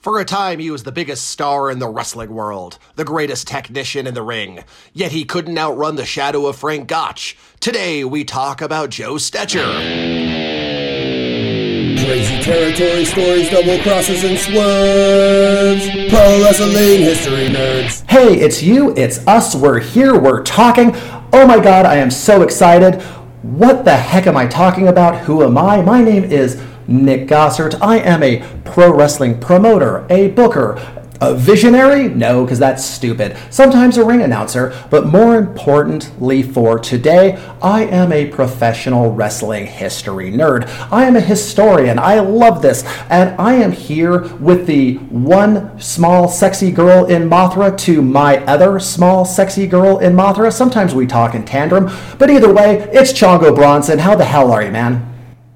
For a time, he was the biggest star in the wrestling world, the greatest technician in the ring. Yet he couldn't outrun the shadow of Frank Gotch. Today, we talk about Joe Stecher. Crazy territory stories, double crosses, and swerves. Pro wrestling history nerds. Hey, it's you, it's us, we're here, we're talking. Oh my god, I am so excited. What the heck am I talking about? Who am I? My name is Nick Gossert. I am a pro wrestling promoter, a booker, a visionary? No, because that's stupid. Sometimes a ring announcer, but more importantly for today, I am a professional wrestling history nerd. I am a historian. I love this. And I am here with the one small sexy girl in Mothra to my other small sexy girl in Mothra. Sometimes we talk in tandem, but either way, it's Chongo Bronson. How the hell are you, man?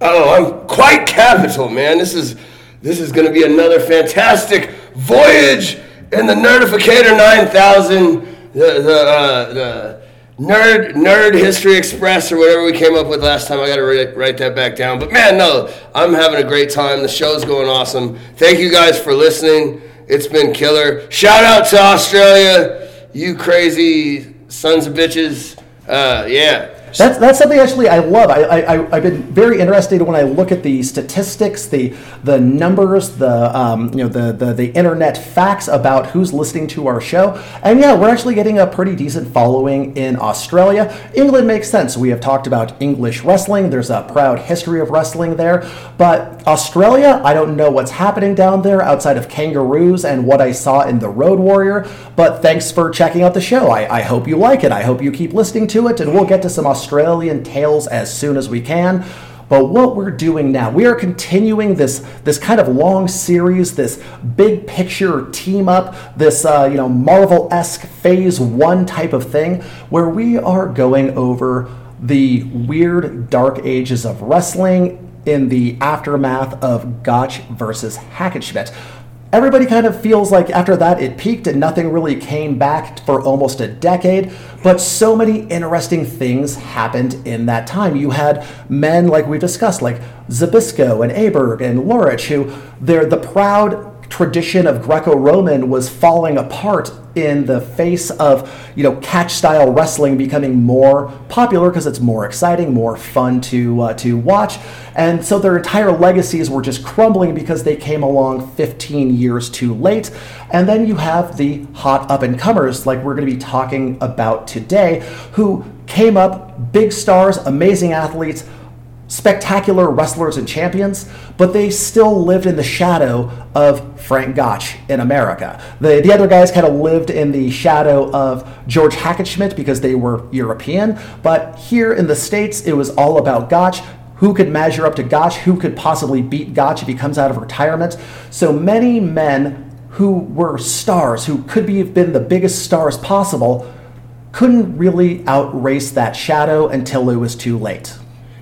Oh, I'm quite capital, man. This is this is going to be another fantastic voyage in the Nerdificator 9000, the the, uh, the Nerd Nerd History Express or whatever we came up with last time. I got to write, write that back down. But man, no, I'm having a great time. The show's going awesome. Thank you guys for listening. It's been killer. Shout out to Australia, you crazy sons of bitches. Uh, yeah. That's, that's something actually I love. I, I, I've been very interested when I look at the statistics, the the numbers, the um, you know the, the the internet facts about who's listening to our show. And yeah, we're actually getting a pretty decent following in Australia. England makes sense. We have talked about English wrestling. There's a proud history of wrestling there. But Australia, I don't know what's happening down there outside of kangaroos and what I saw in the Road Warrior. But thanks for checking out the show. I, I hope you like it. I hope you keep listening to it, and we'll get to some Australian Australian tales as soon as we can. But what we're doing now, we are continuing this this kind of long series, this big picture team up, this uh, you know Marvel esque Phase One type of thing, where we are going over the weird dark ages of wrestling in the aftermath of Gotch versus Hackenschmidt everybody kind of feels like after that it peaked and nothing really came back for almost a decade. But so many interesting things happened in that time. You had men like we discussed, like Zbyszko and Aberg and Lurich, who they're the proud tradition of Greco-Roman was falling apart in the face of you know catch style wrestling becoming more popular because it's more exciting, more fun to uh, to watch, and so their entire legacies were just crumbling because they came along 15 years too late. And then you have the hot up and comers like we're going to be talking about today, who came up big stars, amazing athletes spectacular wrestlers and champions, but they still lived in the shadow of Frank Gotch in America. The, the other guys kind of lived in the shadow of George Hackenschmidt because they were European, but here in the States, it was all about Gotch. Who could measure up to Gotch? Who could possibly beat Gotch if he comes out of retirement? So many men who were stars, who could be, have been the biggest stars possible, couldn't really outrace that shadow until it was too late.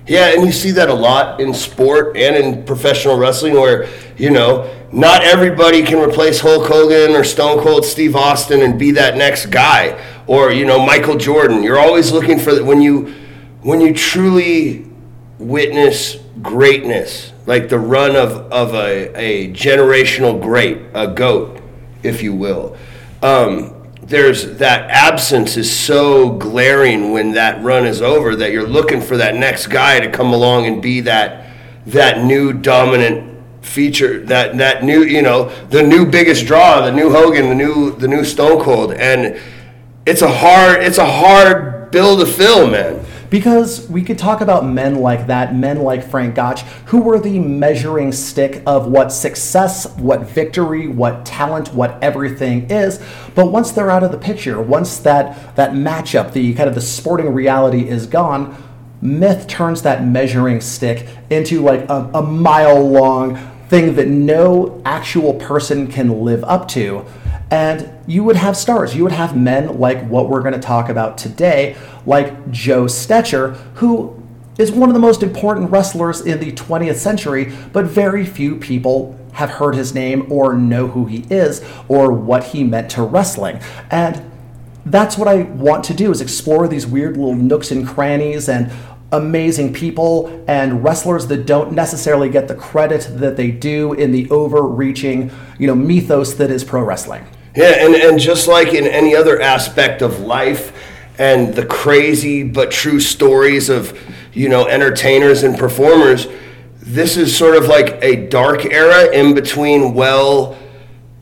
Yeah, and you see that a lot in sport and in professional wrestling where, you know, not everybody can replace Hulk Hogan or Stone Cold Steve Austin and be that next guy or, you know, Michael Jordan. You're always looking for when you when you truly witness greatness, like the run of, of a, a generational great, a goat, if you will. Um, there's that absence is so glaring when that run is over that you're looking for that next guy to come along and be that that new dominant feature that that new you know the new biggest draw the new Hogan the new the new Stone Cold. And it's a hard it's a hard bill to fill man because we could talk about men like that, men like Frank Gotch, who were the measuring stick of what success, what victory, what talent, what everything is. But once they're out of the picture, once that that matchup, the kind of the sporting reality is gone, myth turns that measuring stick into like a, a mile long thing that no actual person can live up to. And you would have stars. You would have men like what we're going to talk about today, like Joe Stecher, who is one of the most important wrestlers in the 20th century, but very few people have heard his name or know who he is or what he meant to wrestling. And that's what I want to do is explore these weird little nooks and crannies and amazing people and wrestlers that don't necessarily get the credit that they do in the overreaching, you know, mythos that is pro wrestling. Yeah, and, and just like in any other aspect of life and the crazy but true stories of, you know, entertainers and performers, this is sort of like a dark era in between well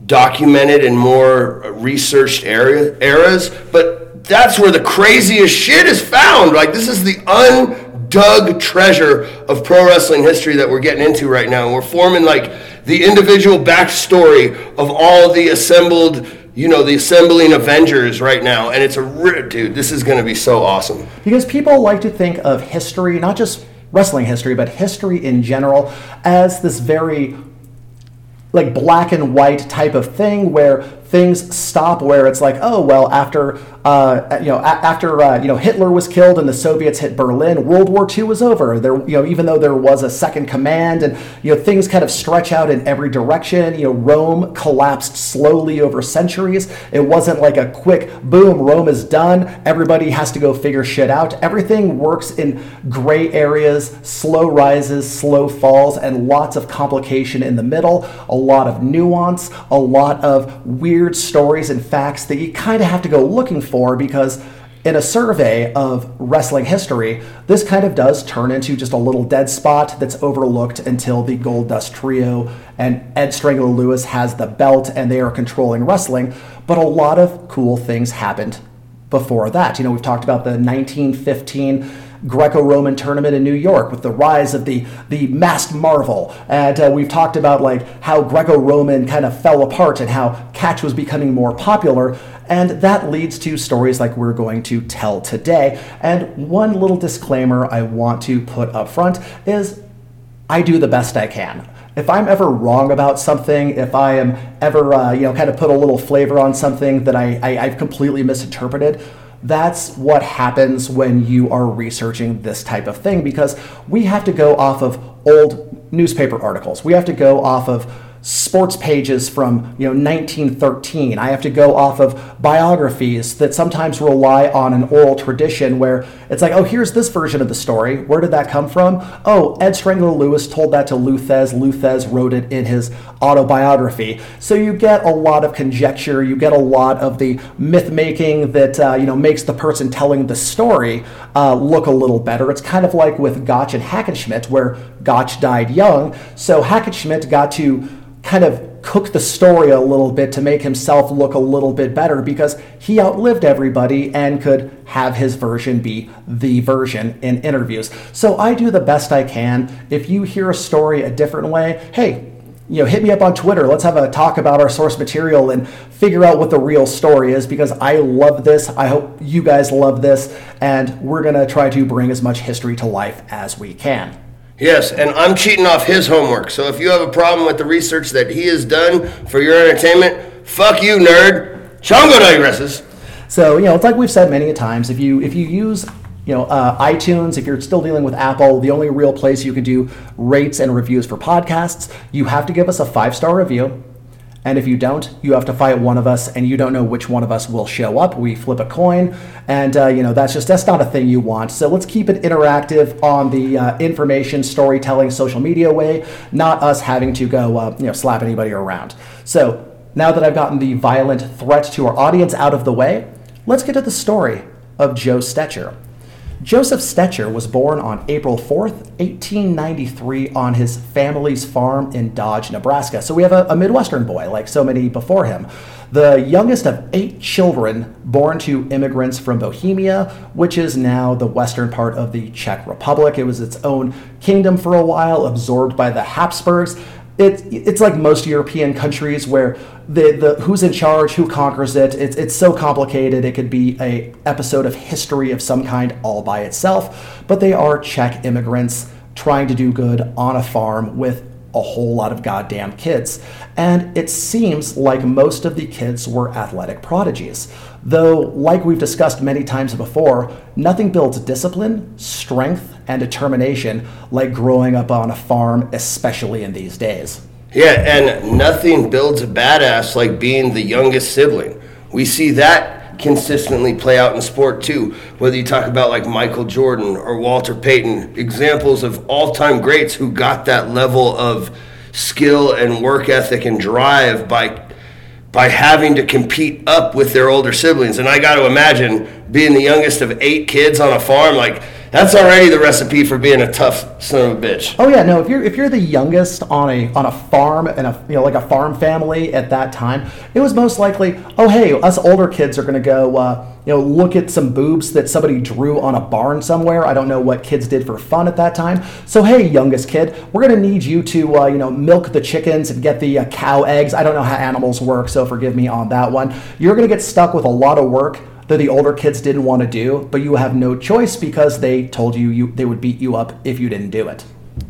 documented and more researched area, eras. But that's where the craziest shit is found. Like, this is the undug treasure of pro wrestling history that we're getting into right now. And we're forming like the individual backstory of all the assembled you know the assembling avengers right now. And it's a dude this is going to be so awesome. Because people like to think of history not just wrestling history but history in general as this very like black and white type of thing where things stop where it's like, oh well, after uh, you know after uh, you know Hitler was killed and the Soviets hit Berlin, World War II was over. There you know even though there was a second command and you know things kind of stretch out in every direction. You know Rome collapsed slowly over centuries. It wasn't like a quick boom. Rome is done. Everybody has to go figure shit out. Everything works in gray areas, slow rises, slow falls, and lots of complication in the middle. A lot of nuance, a lot of weird weird stories and facts that you kind of have to go looking for because in a survey of wrestling history, this kind of does turn into just a little dead spot that's overlooked until the Gold Dust Trio and Ed Strangler Lewis has the belt and they are controlling wrestling. But a lot of cool things happened before that. You know, we've talked about the 1915 Greco-Roman tournament in New York with the rise of the the masked marvel, and uh, we've talked about like how Greco-Roman kind of fell apart and how catch was becoming more popular. And that leads to stories like we're going to tell today. And one little disclaimer I want to put up front is I do the best I can if I'm ever wrong about something, if I am ever, uh, you know, kind of put a little flavor on something that I, I, have completely misinterpreted, that's what happens when you are researching this type of thing because we have to go off of old newspaper articles. We have to go off of sports pages from you know 1913. I have to go off of biographies that sometimes rely on an oral tradition where it's like, oh, here's this version of the story. Where did that come from? Oh, Ed Strangler Lewis told that to Lou Thesz. Lou Thesz wrote it in his autobiography. So you get a lot of conjecture. You get a lot of the myth making that uh, you know makes the person telling the story uh, look a little better. It's kind of like with Gotch and Hackenschmidt, where Gotch died young, so Hackenschmidt got to kind of cook the story a little bit to make himself look a little bit better because he outlived everybody and could have his version be the version in interviews. So I do the best I can. If you hear a story a different way, hey, you know, hit me up on Twitter. Let's have a talk about our source material and figure out what the real story is because I love this. I hope you guys love this, and we're going to try to bring as much history to life as we can. Yes, and I'm cheating off his homework. So if you have a problem with the research that he has done for your entertainment, fuck you, nerd. Chongo digresses. So you know, it's like we've said many times. If you if you use you know uh, iTunes, if you're still dealing with Apple, the only real place you can do rates and reviews for podcasts, you have to give us a five star review and if you don't, you have to fight one of us, and you don't know which one of us will show up. We flip a coin, and uh, you know that's just that's not a thing you want. So let's keep it interactive on the uh, information, storytelling, social media way, not us having to go uh, you know slap anybody around. So now that I've gotten the violent threat to our audience out of the way, let's get to the story of Joe Stecher. Joseph Stecher was born on April 4th, 1893, on his family's farm in Dodge, Nebraska. So we have a, a, Midwestern boy, like so many before him. The youngest of eight children born to immigrants from Bohemia, which is now the western part of the Czech Republic. It was its own kingdom for a while, absorbed by the Habsburgs it, it's like most European countries where the, the who's in charge, who conquers it. It's, it's so complicated. It could be a episode of history of some kind all by itself. But they are Czech immigrants trying to do good on a farm with a whole lot of goddamn kids. And it seems like most of the kids were athletic prodigies. Though, like we've discussed many times before, nothing builds discipline, strength, and determination like growing up on a farm, especially in these days. Yeah, and nothing builds a badass like being the youngest sibling. We see that consistently play out in sport too. Whether you talk about like Michael Jordan or Walter Payton, examples of all-time greats who got that level of skill and work ethic and drive by by having to compete up with their older siblings. And I got to imagine being the youngest of eight kids on a farm, like that's already the recipe for being a tough son of a bitch. Oh yeah, no. If you're if you're the youngest on a on a farm and a you know like a farm family at that time, it was most likely, oh hey, us older kids are to go. Uh, you know, look at some boobs that somebody drew on a barn somewhere. I don't know what kids did for fun at that time. So, hey, youngest kid, we're to need you to, uh, you know, milk the chickens and get the uh, cow eggs. I don't know how animals work, so forgive me on that one. You're to get stuck with a lot of work that the older kids didn't want to do, but you have no choice because they told you, you they would beat you up if you didn't do it.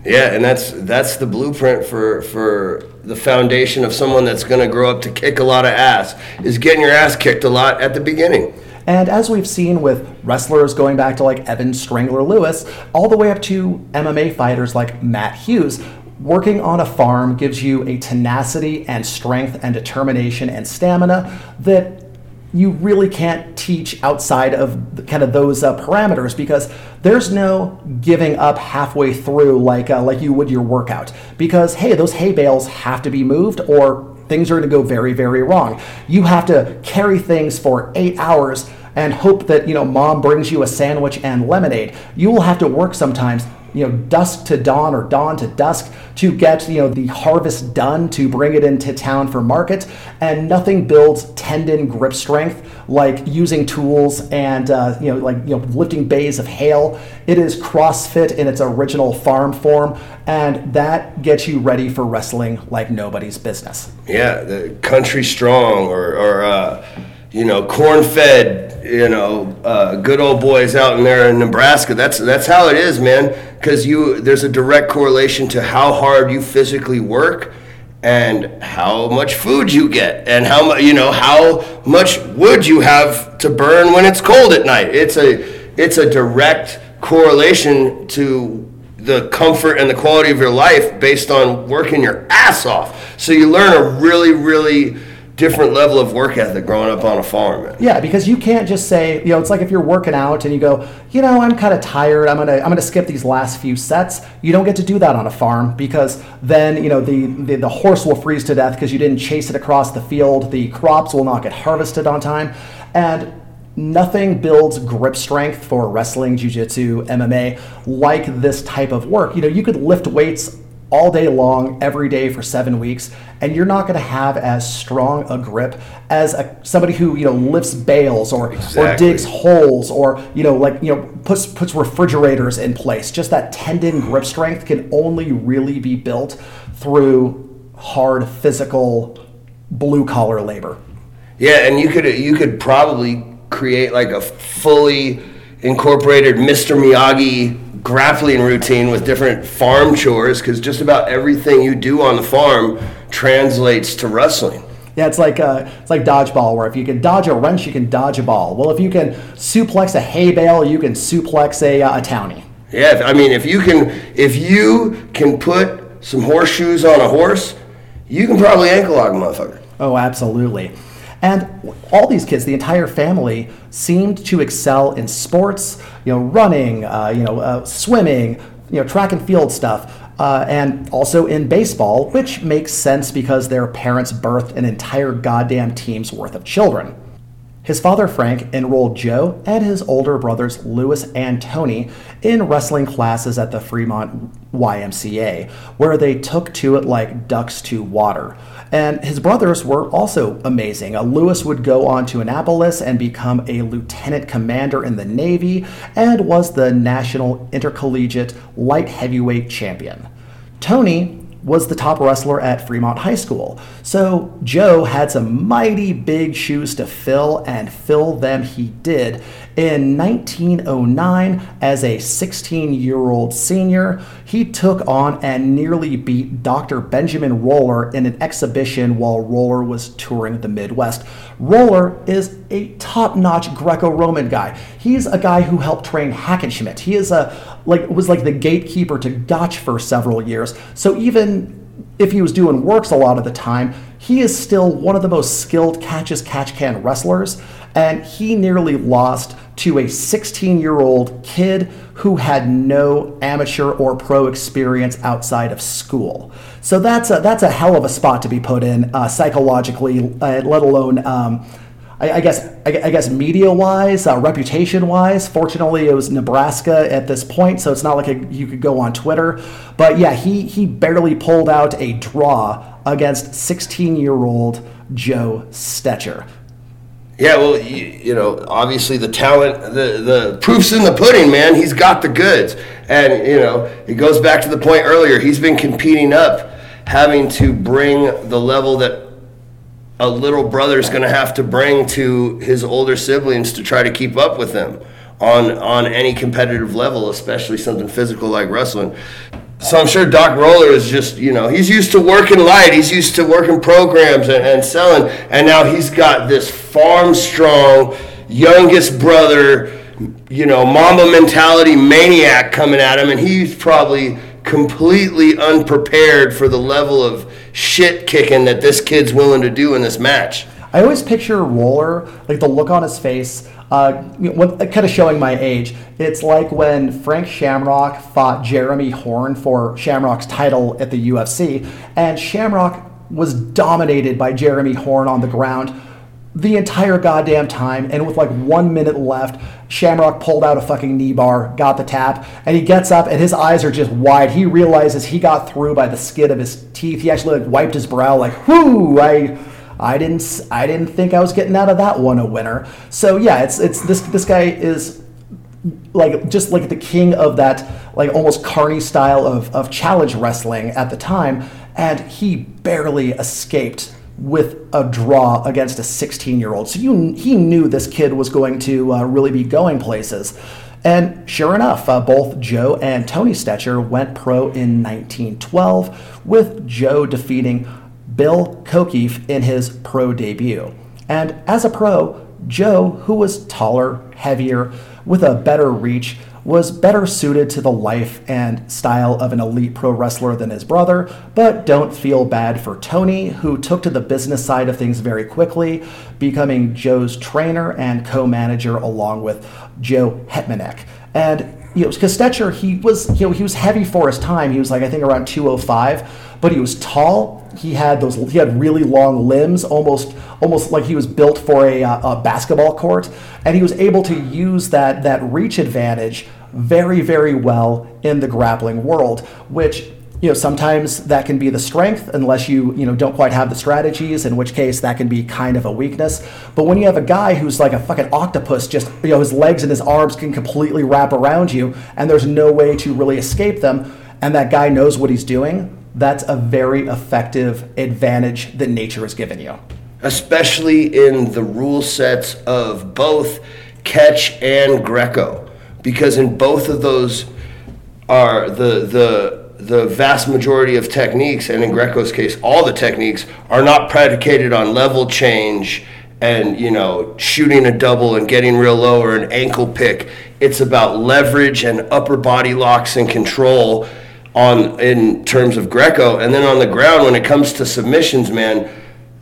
Yeah, and that's that's the blueprint for for the foundation of someone that's going to grow up to kick a lot of ass is getting your ass kicked a lot at the beginning. And as we've seen with wrestlers going back to like Evan Strangler Lewis, all the way up to MMA fighters like Matt Hughes, working on a farm gives you a tenacity and strength and determination and stamina that you really can't teach outside of kind of those uh, parameters because there's no giving up halfway through like uh, like you would your workout. Because hey those hay bales have to be moved or things are going to go very very wrong. You have to carry things for eight hours and hope that you know mom brings you a sandwich and lemonade. You will have to work sometimes you know dusk to dawn or dawn to dusk to get you know the harvest done to bring it into town for market. And nothing builds tendon grip strength like using tools and uh, you know like you know lifting bays of hail. It is crossfit in its original farm form and that gets you ready for wrestling like nobody's business. Yeah the country strong or, or uh, you know corn fed you know, uh, good old boys out in there in Nebraska. That's that's how it is, man. Because you there's a direct correlation to how hard you physically work and how much food you get and how much you know how much wood you have to burn when it's cold at night. It's a it's a direct correlation to the comfort and the quality of your life based on working your ass off. So you learn a really really different level of work ethic growing up on a farm. Yeah, because you can't just say, you know, it's like if you're working out and you go, you know, I'm kind of tired. I'm gonna I'm gonna skip these last few sets. You don't get to do that on a farm because then you know the the, the horse will freeze to death because you didn't chase it across the field. The crops will not get harvested on time, and nothing builds grip strength for wrestling, jiu-jitsu, MMA like this type of work. You know, you could lift weights all day long, every day for seven weeks, and you're not going to have as strong a grip as a, somebody who you know lifts bales or exactly. or digs holes or you know like you know puts puts refrigerators in place. Just that tendon grip strength can only really be built through hard physical blue collar labor. Yeah, and you could you could probably create like a fully incorporated Mr. Miyagi grappling routine with different farm chores because just about everything you do on the farm translates to wrestling. Yeah, it's like uh, it's like dodgeball, where if you can dodge a wrench, you can dodge a ball. Well, if you can suplex a hay bale, you can suplex a, uh, a townie. Yeah, I mean, if you can, if you can put some horseshoes on a horse, you can probably ankle lock a motherfucker. Oh, absolutely. And all these kids, the entire family, seemed to excel in sports, you know, running, uh, you know, uh, swimming, you know, track and field stuff. Uh, and also in baseball, which makes sense because their parents birthed an entire goddamn team's worth of children. His father Frank enrolled Joe and his older brothers Louis and Tony in wrestling classes at the Fremont YMCA, where they took to it like ducks to water. And his brothers were also amazing. Uh, Louis would go on to Annapolis and become a lieutenant commander in the Navy and was the national intercollegiate light heavyweight champion. Tony was the top wrestler at Fremont High School. So Joe had some mighty big shoes to fill, and fill them he did. In 1909, as a 16 year old senior, he took on and nearly beat Dr. Benjamin Roller in an exhibition while Roller was touring the Midwest. Roller is a top notch Greco Roman guy. He's a guy who helped train Hackenschmidt. He is a like was like the gatekeeper to Gotch for several years. So even if he was doing works a lot of the time, he is still one of the most skilled catch as catch can wrestlers. And he nearly lost to a 16 year old kid who had no amateur or pro experience outside of school. So that's a, that's a hell of a spot to be put in uh, psychologically, uh, let alone. Um, I, guess I, guess media wise, uh, reputation wise. Fortunately, it was Nebraska at this point, so it's not like a, you could go on Twitter. But yeah, he he barely pulled out a draw against 16 year old Joe Stecher. Yeah, well, you, you, know, obviously the talent, the the proof's in the pudding, man. He's got the goods, and you know, it goes back to the point earlier. He's been competing up, having to bring the level that a little brother's going to have to bring to his older siblings to try to keep up with them on on any competitive level, especially something physical like wrestling. So I'm sure Doc Roller is just, you know, he's used to working light, he's used to working programs and, and selling, and now he's got this farm strong, youngest brother, you know, mama mentality maniac coming at him, and he's probably completely unprepared for the level of shit kicking that this kid's willing to do in this match. I always picture Roller, like the look on his face, uh, kind of showing my age. It's like when Frank Shamrock fought Jeremy Horn for Shamrock's title at the UFC, and Shamrock was dominated by Jeremy Horn on the ground the entire goddamn time. And with like one minute left, Shamrock pulled out a fucking knee bar, got the tap, and he gets up and his eyes are just wide. He realizes he got through by the skin of his teeth. He actually like wiped his brow, like, whoo, I. I didn't. I didn't think I was getting out of that one a winner. So yeah, it's it's this this guy is like just like the king of that like almost carny style of of challenge wrestling at the time, and he barely escaped with a draw against a 16 year old. So you, he knew this kid was going to uh, really be going places. And sure enough, uh, both Joe and Tony Stecher went pro in 1912, with Joe defeating Bill Kokeef in his pro debut. And as a pro, Joe, who was taller, heavier, with a better reach, was better suited to the life and style of an elite pro wrestler than his brother, but don't feel bad for Tony, who took to the business side of things very quickly, becoming Joe's trainer and co manager along with Joe Hetmanek. And you know, because Stecher, he was, you know, he was heavy for his time. He was like, I think around 205, but he was tall. He had those, he had really long limbs, almost, almost like he was built for a, uh, a basketball court. And he was able to use that, that reach advantage very, very well in the grappling world, which you know sometimes that can be the strength unless you you know don't quite have the strategies in which case that can be kind of a weakness but when you have a guy who's like a fucking octopus just you know his legs and his arms can completely wrap around you and there's no way to really escape them and that guy knows what he's doing that's a very effective advantage that nature has given you especially in the rule sets of both catch and greco because in both of those are the the the vast majority of techniques, and in Greco's case, all the techniques are not predicated on level change and you know shooting a double and getting real low or an ankle pick. It's about leverage and upper body locks and control on in terms of Greco, and then on the ground when it comes to submissions, man,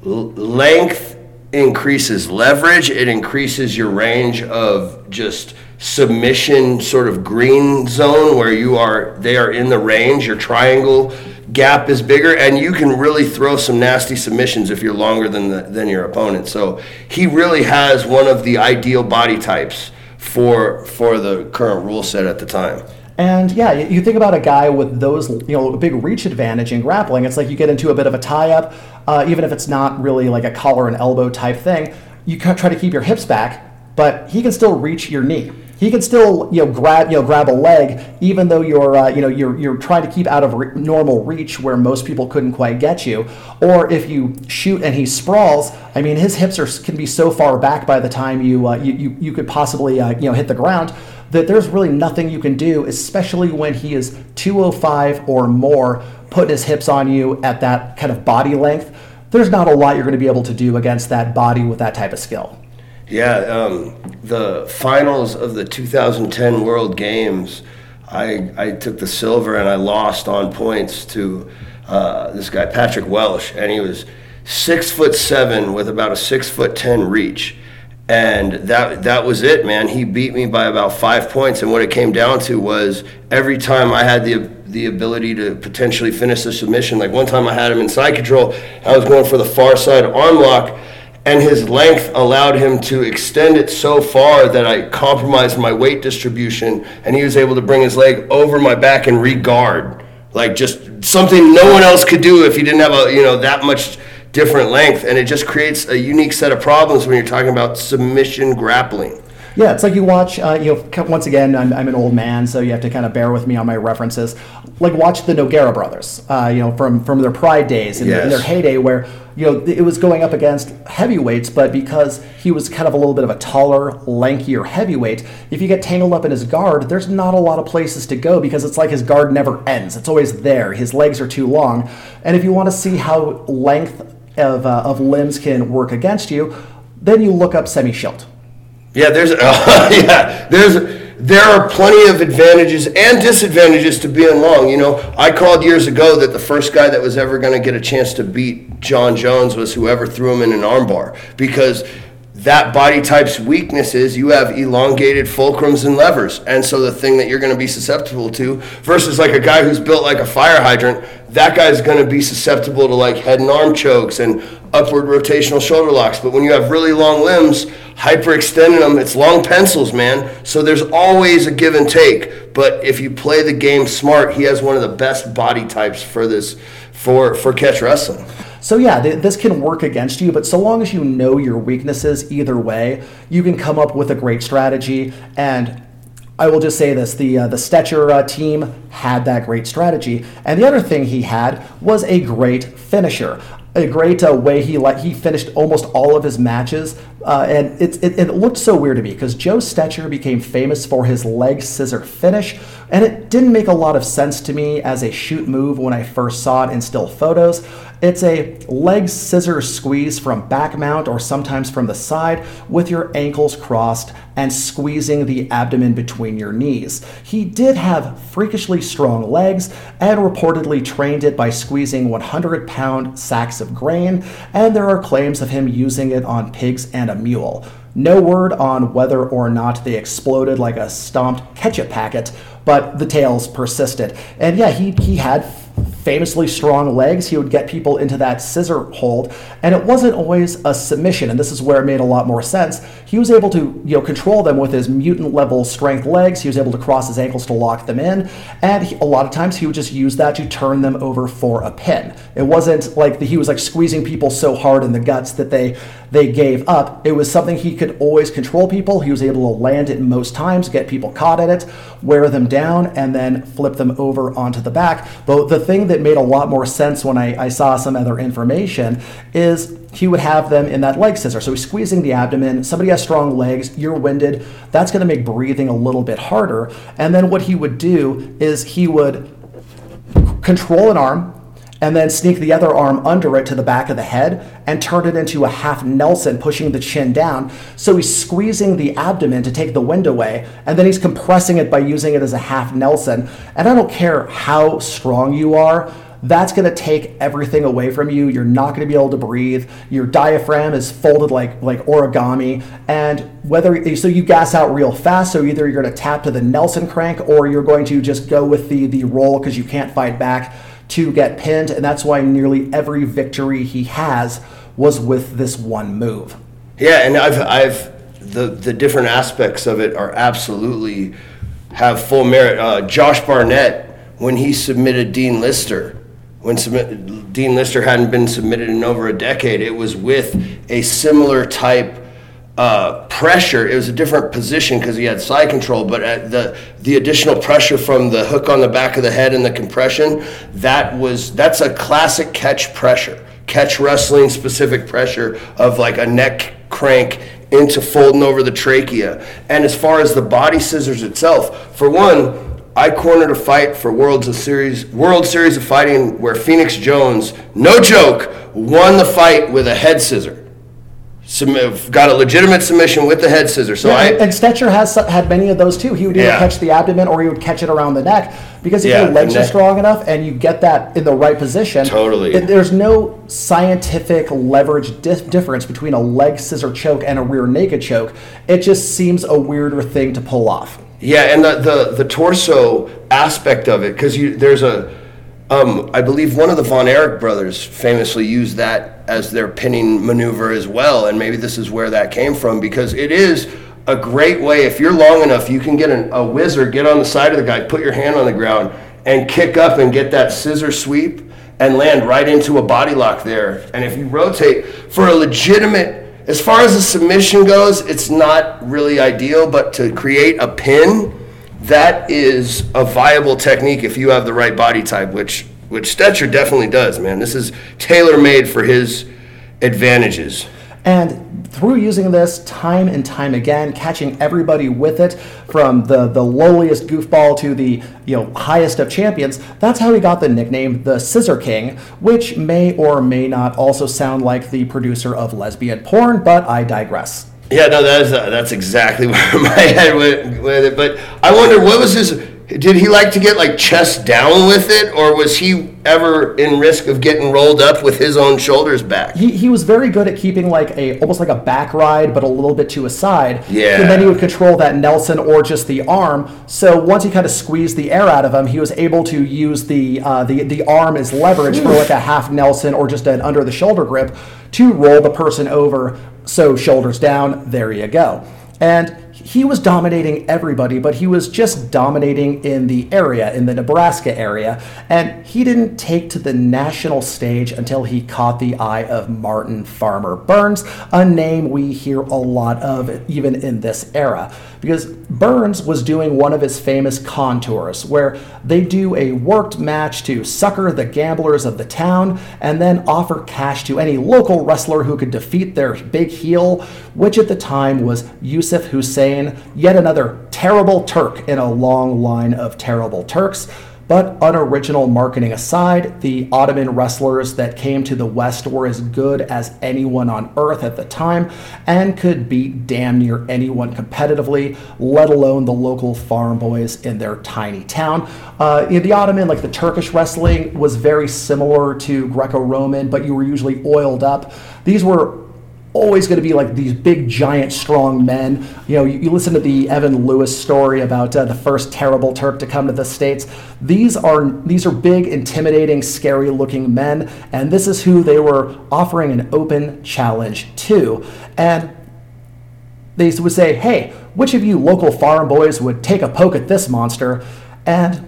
length increases leverage. It increases your range of just submission sort of green zone where you are they are in the range. Your triangle gap is bigger and you can really throw some nasty submissions if you're longer than the, than your opponent. So he really has one of the ideal body types for for the current rule set at the time and yeah, you think about a guy with those, you know, a big reach advantage in grappling. It's like you get into a bit of a tie-up, uh, even if it's not really like a collar and elbow type thing. You try to keep your hips back, but he can still reach your knee he can still you know grab you know grab a leg even though you're uh, you know you're you're trying to keep out of re- normal reach where most people couldn't quite get you or if you shoot and he sprawls i mean his hips are can be so far back by the time you uh, you, you you could possibly uh, you know hit the ground that there's really nothing you can do especially when he is 205 or more putting his hips on you at that kind of body length there's not a lot you're going to be able to do against that body with that type of skill yeah, um, the finals of the 2010 World Games, I, I took the silver and I lost on points to uh, this guy, Patrick Welsh, and he was six foot seven with about a six foot ten reach. And that that was it, man. He beat me by about five points, and what it came down to was every time I had the the ability to potentially finish the submission. Like one time I had him in side control, I was going for the far side arm lock, and his length allowed him to extend it so far that I compromised my weight distribution, and he was able to bring his leg over my back and regard, like just something no one else could do if he didn't have a you know that much different length, and it just creates a unique set of problems when you're talking about submission grappling. Yeah, it's like you watch, uh, you know, once again, I'm, I'm, an old man, so you have to kind of bear with me on my references. Like watch the Nogueira brothers, uh, you know, from from their Pride days in, yes. in, their heyday, where you know it was going up against heavyweights, but because he was kind of a little bit of a taller, lankier heavyweight, if you get tangled up in his guard, there's not a lot of places to go because it's like his guard never ends. It's always there. His legs are too long, and if you want to see how length of, uh, of limbs can work against you, then you look up Semmy Schilt. Yeah, there's uh, yeah, there's there are plenty of advantages and disadvantages to being long. You know, I called years ago that the first guy that was ever going to get a chance to beat Jon Jones was whoever threw him in an armbar because that body type's weakness is you have elongated fulcrums and levers. And so the thing that you're going to be susceptible to versus like a guy who's built like a fire hydrant, that guy's going to be susceptible to like head and arm chokes and upward rotational shoulder locks. But when you have really long limbs, hyperextending them, it's long pencils, man. So there's always a give and take. But if you play the game smart, he has one of the best body types for this for for catch wrestling. So yeah, th- this can work against you, but so long as you know your weaknesses either way, you can come up with a great strategy. And I will just say this: the uh, the Stecher uh, team had that great strategy, and the other thing he had was a great finisher a great uh, way he like he finished almost all of his matches, uh, and it, it, it looked so weird to me because Joe Stecher became famous for his leg scissor finish, and it didn't make a lot of sense to me as a shoot move when I first saw it in still photos. It's a leg scissor squeeze from back mount or sometimes from the side with your ankles crossed and squeezing the abdomen between your knees. He did have freakishly strong legs and reportedly trained it by squeezing 100 pound sacks of grain, and there are claims of him using it on pigs and a mule. No word on whether or not they exploded like a stomped ketchup packet, but the tales persisted. And yeah, he, he had famously strong legs, he would get people into that scissor hold, and it wasn't always a submission. And this is where it made a lot more sense. He was able to, you know, control them with his mutant level strength legs. He was able to cross his ankles to lock them in, and he, a lot of times he would just use that to turn them over for a pin. It wasn't like the, he was like squeezing people so hard in the guts that they they gave up. It was something he could always control people. He was able to land it most times, get people caught at it, wear them down, and then flip them over onto the back. But the thing that made a lot more sense when I, I saw some other information is he would have them in that leg scissor. So he's squeezing the abdomen. Somebody has strong legs, you're winded. That's going to make breathing a little bit harder. And then what he would do is he would control an arm, and then sneak the other arm under it to the back of the head and turn it into a half Nelson, pushing the chin down. So he's squeezing the abdomen to take the wind away, and then he's compressing it by using it as a half Nelson. And I don't care how strong you are. That's to take everything away from you. You're not to be able to breathe. Your diaphragm is folded like like origami, and whether so you gas out real fast. So either you're to tap to the Nelson crank, or you're going to just go with the the roll because you can't fight back to get pinned, and that's why nearly every victory he has was with this one move. Yeah, and I've I've the the different aspects of it are absolutely have full merit. Uh, Josh Barnett, when he submitted Dean Lister, when submit, Dean Lister hadn't been submitted in over a decade, it was with a similar type uh, pressure. It was a different position because he had side control, but the the additional pressure from the hook on the back of the head and the compression that was that's a classic catch pressure, catch wrestling specific pressure of like a neck crank into folding over the trachea. And as far as the body scissors itself, for one. I cornered a fight for World Series World Series of Fighting where Phoenix Jones, no joke, won the fight with a head scissor. Submit, got a legitimate submission with the head scissors. So Yeah, I, and, Stecher has had many of those too. He would either Yeah. catch the abdomen or he would catch it around the neck because if Yeah, your legs are strong enough and you get that in the right position, Totally. th- there's no scientific leverage dif- difference between a leg scissor choke and a rear naked choke. It just seems a weirder thing to pull off. Yeah, and the the, the torso aspect of it, because you there's a, um, I believe one of the Von Erich brothers famously used that as their pinning maneuver as well, and maybe this is where that came from because it is a great way. If you're long enough, you can get an, a whizzer, get on the side of the guy, put your hand on the ground, and kick up and get that scissor sweep and land right into a body lock there. And if you rotate for a legitimate as far as the submission goes, it's not really ideal, but to create a pin, that is a viable technique if you have the right body type, which which Stecher definitely does, man. This is tailor made for his advantages. And through using this time and time again, catching everybody with it, from the, the lowliest goofball to the you know highest of champions, that's how he got the nickname the Scissor King, which may or may not also sound like the producer of lesbian porn, but I digress. Yeah, no, that is uh, that's exactly where my head went with it. But I wonder what was his. Did he like to get like chest down with it, or was he ever in risk of getting rolled up with his own shoulders back? He, he was very good at keeping like a almost like a back ride, but a little bit to his side. Yeah. And then he would control that Nelson or just the arm. So once he kind of squeezed the air out of him, he was able to use the uh, the the arm as leverage for like a half Nelson or just an under the shoulder grip to roll the person over. So shoulders down. There you go. And he was dominating everybody, but he was just dominating in the area, in the Nebraska area. And he didn't take to the national stage until he caught the eye of Martin Farmer Burns, a name we hear a lot of even in this era. Because Burns was doing one of his famous contours, where they do a worked match to sucker the gamblers of the town and then offer cash to any local wrestler who could defeat their big heel, which at the time was Yusuf Hussein, yet another terrible Turk in a long line of terrible Turks. But unoriginal marketing aside, the Ottoman wrestlers that came to the West were as good as anyone on earth at the time and could beat damn near anyone competitively, let alone the local farm boys in their tiny town. Uh, in the Ottoman, like the Turkish wrestling, was very similar to Greco Roman, but you were usually oiled up. These were always going to be like these big, giant, strong men. You know, you, you listen to the Evan Lewis story about uh, the first terrible Turk to come to the states. These are these are big, intimidating, scary-looking men, and this is who they were offering an open challenge to. And they would say, "Hey, which of you local farm boys would take a poke at this monster?" And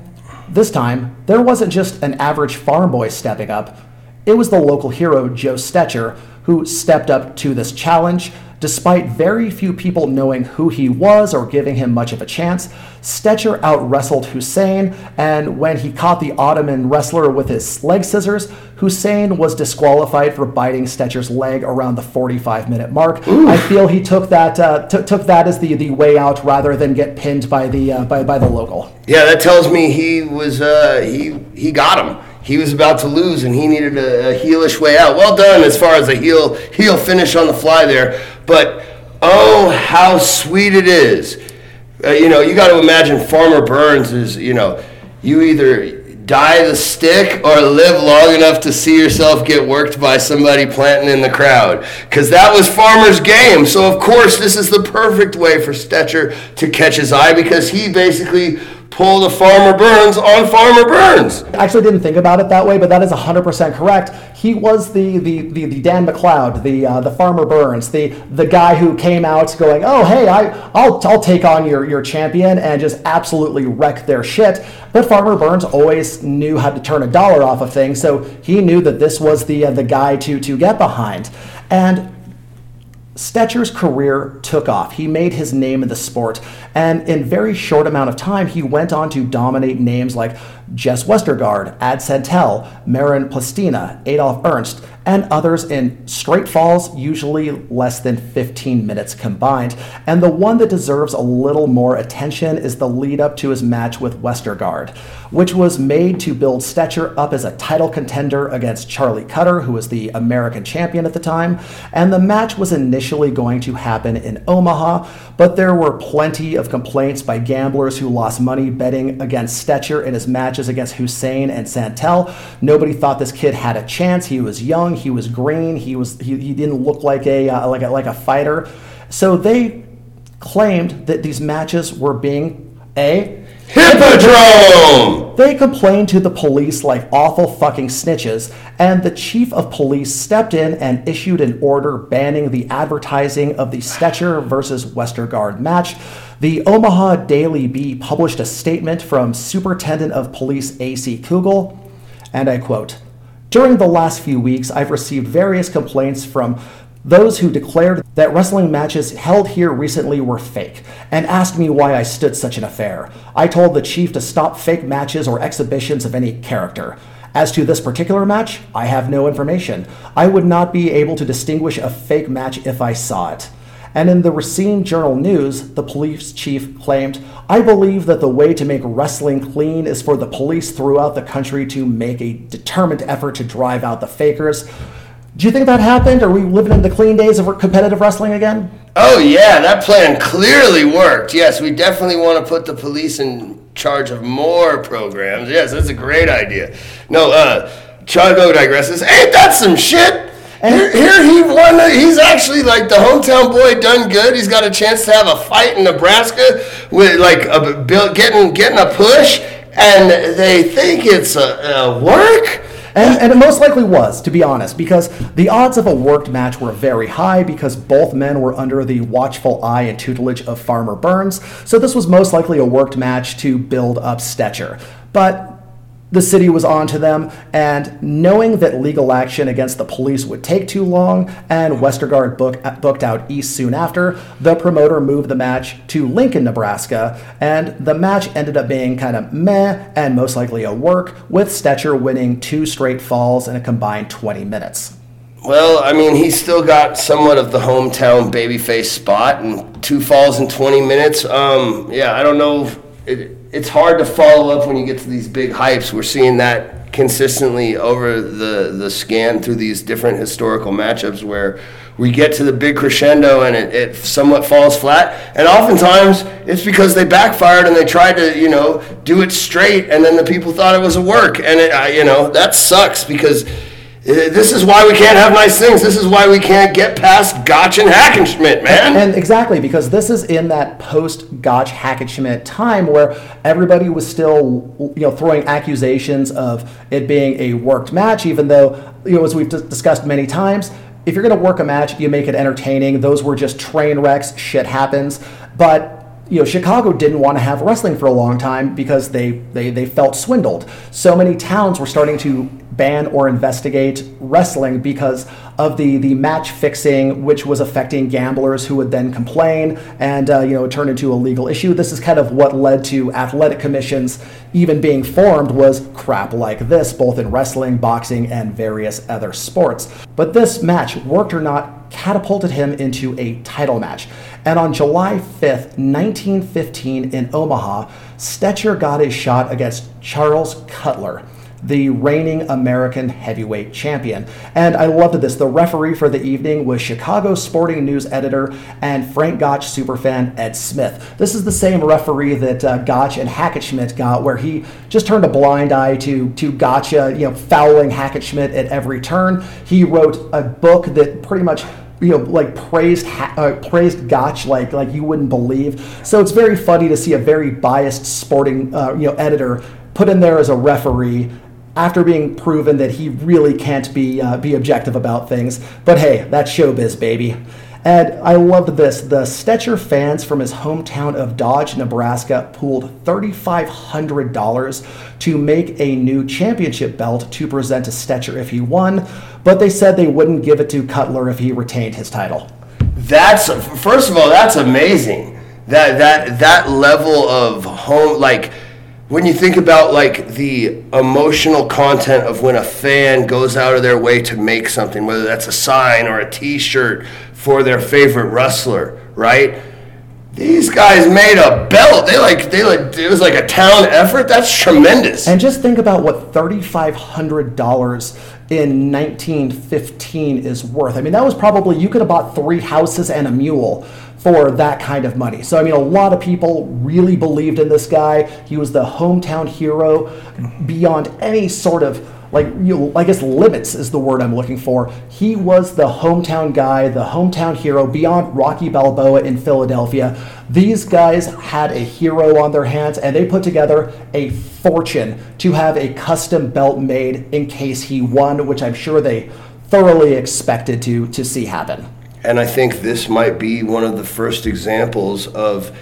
this time, there wasn't just an average farm boy stepping up. It was the local hero, Joe Stecher, who stepped up to this challenge. Despite very few people knowing who he was or giving him much of a chance, Stecher out wrestled Hussein, and when he caught the Ottoman wrestler with his leg scissors, Hussein was disqualified for biting Stecher's leg around the 45 minute mark. I feel he took that uh, t- took that as the, the way out rather than get pinned by the uh, by, by the local. Yeah, that tells me he was uh, he he got him. He was about to lose, and he needed a, a heelish way out. Well done as far as a heel heel finish on the fly there. But oh, how sweet it is! Uh, you know, you got to imagine Farmer Burns is you know, you either die the stick or live long enough to see yourself get worked by somebody planting in the crowd. Because that was Farmer's game. So, of course, this is the perfect way for Stecher to catch his eye because he basically pulled the Farmer Burns on Farmer Burns. I actually didn't think about it that way, but that is 100% correct. He was the the, the, the Dan McLeod, the uh, the Farmer Burns, the the guy who came out going, "Oh, hey, I I'll I'll take on your your champion and just absolutely wreck their shit." But Farmer Burns always knew how to turn a dollar off of things, so he knew that this was the uh, the guy to to get behind. And Stecher's career took off. He made his name in the sport, and in very short amount of time, he went on to dominate names like Jess Westergaard, Ad Santel, Marin Plastina, Adolf Ernst, and others in straight falls, usually less than 15 minutes combined. And the one that deserves a little more attention is the lead up to his match with Westergaard, which was made to build Stecher up as a title contender against Charlie Cutler, who was the American champion at the time. And the match was initially going to happen in Omaha, but there were plenty of complaints by gamblers who lost money betting against Stecher in his matches against Hussein and Santel. Nobody thought this kid had a chance. He was young, he was green, he was he, he didn't look like a uh, like a like a fighter. So they claimed that these matches were being a Hippodrome! they complained to the police like awful fucking snitches, and the chief of police stepped in and issued an order banning the advertising of the Stecher versus Westergaard match. The Omaha Daily Bee published a statement from Superintendent of Police A.C. Kugel, and I quote During the last few weeks, I've received various complaints from those who declared that wrestling matches held here recently were fake and asked me why I stood such an affair. I told the chief to stop fake matches or exhibitions of any character. As to this particular match, I have no information. I would not be able to distinguish a fake match if I saw it. And in the Racine Journal News, the police chief claimed, I believe that the way to make wrestling clean is for the police throughout the country to make a determined effort to drive out the fakers. Do you think that happened? Are we living in the clean days of competitive wrestling again? Oh, yeah, that plan clearly worked. Yes, we definitely want to put the police in charge of more programs. Yes, that's a great idea. No, uh, Chongo digresses. Ain't that some shit? Here, here he won. He's actually like the hometown boy, done good. He's got a chance to have a fight in Nebraska with like a getting getting a push, and they think it's a, a work. And, and it most likely was, to be honest, because the odds of a worked match were very high because both men were under the watchful eye and tutelage of Farmer Burns. So this was most likely a worked match to build up Stecher. But the city was on to them, and knowing that legal action against the police would take too long, and Westergaard book, booked out east soon after, the promoter moved the match to Lincoln, Nebraska, and the match ended up being kind of meh and most likely a work, with Stecher winning two straight falls in a combined 20 minutes. Well, I mean, he's still got somewhat of the hometown babyface spot, and two falls in 20 minutes. Um, yeah, I don't know. It, it's hard to follow up when you get to these big hypes. We're seeing that consistently over the, the scan through these different historical matchups where we get to the big crescendo and it, it somewhat falls flat. And oftentimes it's because they backfired and they tried to, you know, do it straight, and then the people thought it was a work. And, it, you know, that sucks because Eh, this is why we can't have nice things. This is why we can't get past Gotch and Hackenschmidt, man. And exactly, because this is in that post Gotch Hackenschmidt time where everybody was still, you know, throwing accusations of it being a worked match, even though, you know, as we've discussed many times, if you're going to work a match, you make it entertaining. Those were just train wrecks. Shit happens. But you know, Chicago didn't want to have wrestling for a long time because they, they, they felt swindled. So many towns were starting to ban or investigate wrestling because of the, the match fixing, which was affecting gamblers who would then complain and, uh, you know, turn into a legal issue. This is kind of what led to athletic commissions even being formed was crap like this, both in wrestling, boxing, and various other sports. But this match, worked or not, catapulted him into a title match. And on July 5th, 1915, in Omaha, Stecher got his shot against Charles Cutler, the reigning American heavyweight champion. And I loved this. The referee for the evening was Chicago Sporting News editor and Frank Gotch superfan Ed Smith. This is the same referee that uh, Gotch and Hackenschmidt got, where he just turned a blind eye to to Gotcha, you know, fouling Hackenschmidt at every turn. He wrote a book that pretty much you know, like praised uh, praised Gotch like like you wouldn't believe. So it's very funny to see a very biased sporting uh, you know editor put in there as a referee after being proven that he really can't be uh, be objective about things. But hey, that's showbiz, baby. And I loved this. The Stecher fans from his hometown of Dodge, Nebraska, pooled $3,500 to make a new championship belt to present to Stecher if he won, but they said they wouldn't give it to Cutler if he retained his title. That's first of all, that's amazing. That that that level of home, like when you think about like the emotional content of when a fan goes out of their way to make something, whether that's a sign or a T-shirt for their favorite wrestler, right? These guys made a belt. They like they like it was like a town effort. That's tremendous. And just think about what thirty-five hundred dollars in 1915 is worth. I mean, that was probably you could have bought three houses and a mule for that kind of money. So I mean, a lot of people really believed in this guy. He was the hometown hero beyond any sort of like you know, I guess limits is the word I'm looking for. He was the hometown guy, the hometown hero beyond Rocky Balboa in Philadelphia. These guys had a hero on their hands and they put together a fortune to have a custom belt made in case he won, which I'm sure they thoroughly expected to to see happen. And I think this might be one of the first examples of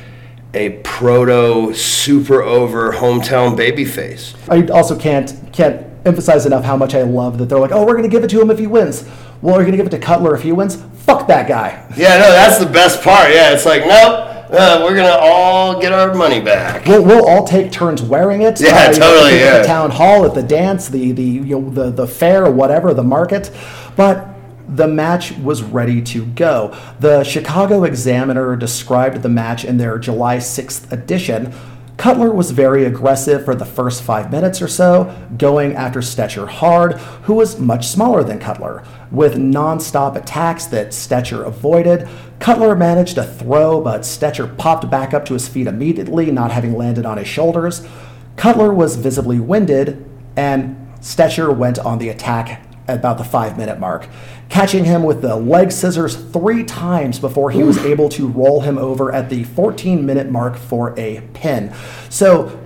a proto super over hometown babyface. I also can't can't emphasize enough how much I love that they're like, oh, we're going to give it to him if he wins. Well, we're going to give it to Cutler if he wins. Fuck that guy. Yeah, no, that's the best part. Yeah, it's like, nope. Uh, we're gonna all get our money back. We'll, we'll all take turns wearing it. Yeah, uh, totally. At yeah. the town hall, at the dance, the the you know, the the fair, whatever, the market, but the match was ready to go. The Chicago Examiner described the match in their July 6th edition. Cutler was very aggressive for the first five minutes or so, going after Stecher hard, who was much smaller than Cutler. With non-stop attacks that Stecher avoided, Cutler managed a throw, but Stecher popped back up to his feet immediately, not having landed on his shoulders. Cutler was visibly winded, and Stetcher went on the attack at about the five minute mark, catching him with the leg scissors three times before he was able to roll him over at the 14 minute mark for a pin. So,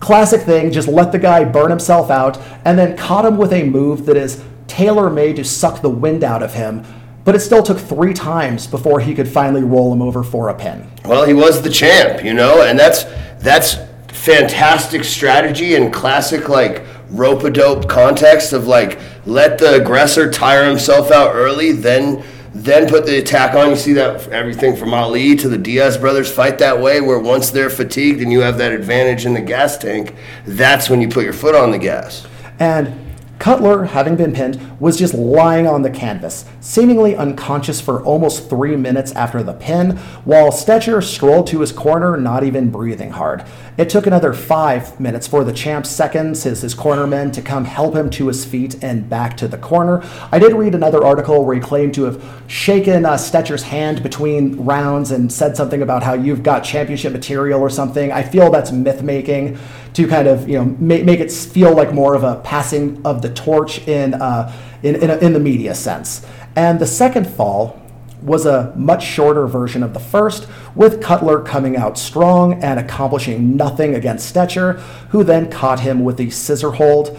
classic thing, just let the guy burn himself out and then caught him with a move that is tailor made to suck the wind out of him. But it still took three times before he could finally roll him over for a pin. Well, he was the champ, you know, and that's that's fantastic strategy and classic like rope a dope context of like let the aggressor tire himself out early, then then put the attack on. You see that everything from Ali to the Diaz brothers fight that way, where once they're fatigued and you have that advantage in the gas tank, that's when you put your foot on the gas. And Cutler, having been pinned, was just lying on the canvas, seemingly unconscious for almost three minutes after the pin, while Stecher strolled to his corner, not even breathing hard. It took another five minutes for the champ's seconds, his, his cornermen, to come help him to his feet and back to the corner. I did read another article where he claimed to have shaken uh, Stecher's hand between rounds and said something about how you've got championship material or something. I feel that's myth making to kind of you know make, make it feel like more of a passing of the torch in uh, in in, a, in the media sense. And the second fall was a much shorter version of the first, with Cutler coming out strong and accomplishing nothing against Stecher, who then caught him with the scissor hold.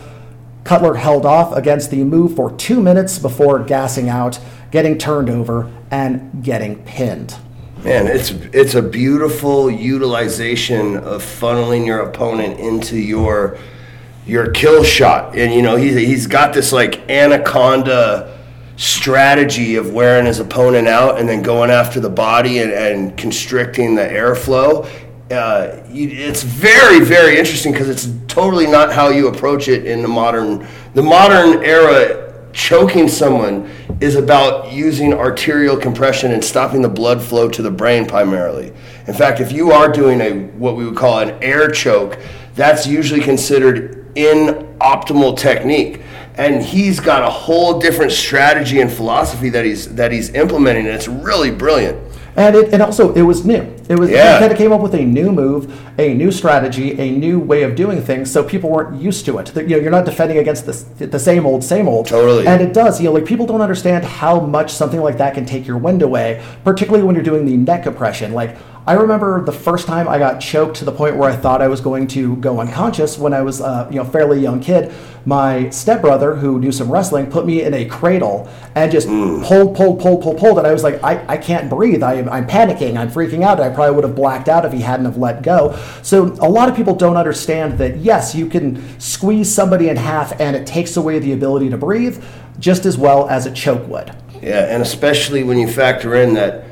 Cutler held off against the move for two minutes before gassing out, getting turned over, and getting pinned. Man, it's it's a beautiful utilization of funneling your opponent into your your kill shot, and you know he's he's got this like anaconda strategy of wearing his opponent out and then going after the body and, and constricting the airflow. Uh, you, it's very very interesting because it's totally not how you approach it in the modern the modern era. Choking someone is about using arterial compression and stopping the blood flow to the brain primarily. In fact, if you are doing a what we would call an air choke, that's usually considered inoptimal technique and he's got a whole different strategy and philosophy that he's that he's implementing and it's really brilliant And it, and also it was new. It was Yeah. he kind of came up with a new move, a new strategy, a new way of doing things, so people weren't used to it. You know, you're not defending against the, the same old, same old. Totally. And it does. You know, like people don't understand how much something like that can take your wind away, particularly when you're doing the neck compression. Like I remember the first time I got choked to the point where I thought I was going to go unconscious when I was, uh, you know, fairly young kid. My stepbrother, who knew some wrestling, put me in a cradle and just pulled, pulled, pulled, pulled, pulled, and I was like, I, I can't breathe. I, I'm panicking. I'm freaking out. I probably would have blacked out if he hadn't have let go. So a lot of people don't understand that. Yes, you can squeeze somebody in half, and it takes away the ability to breathe just as well as a choke would. Yeah, and especially when you factor in that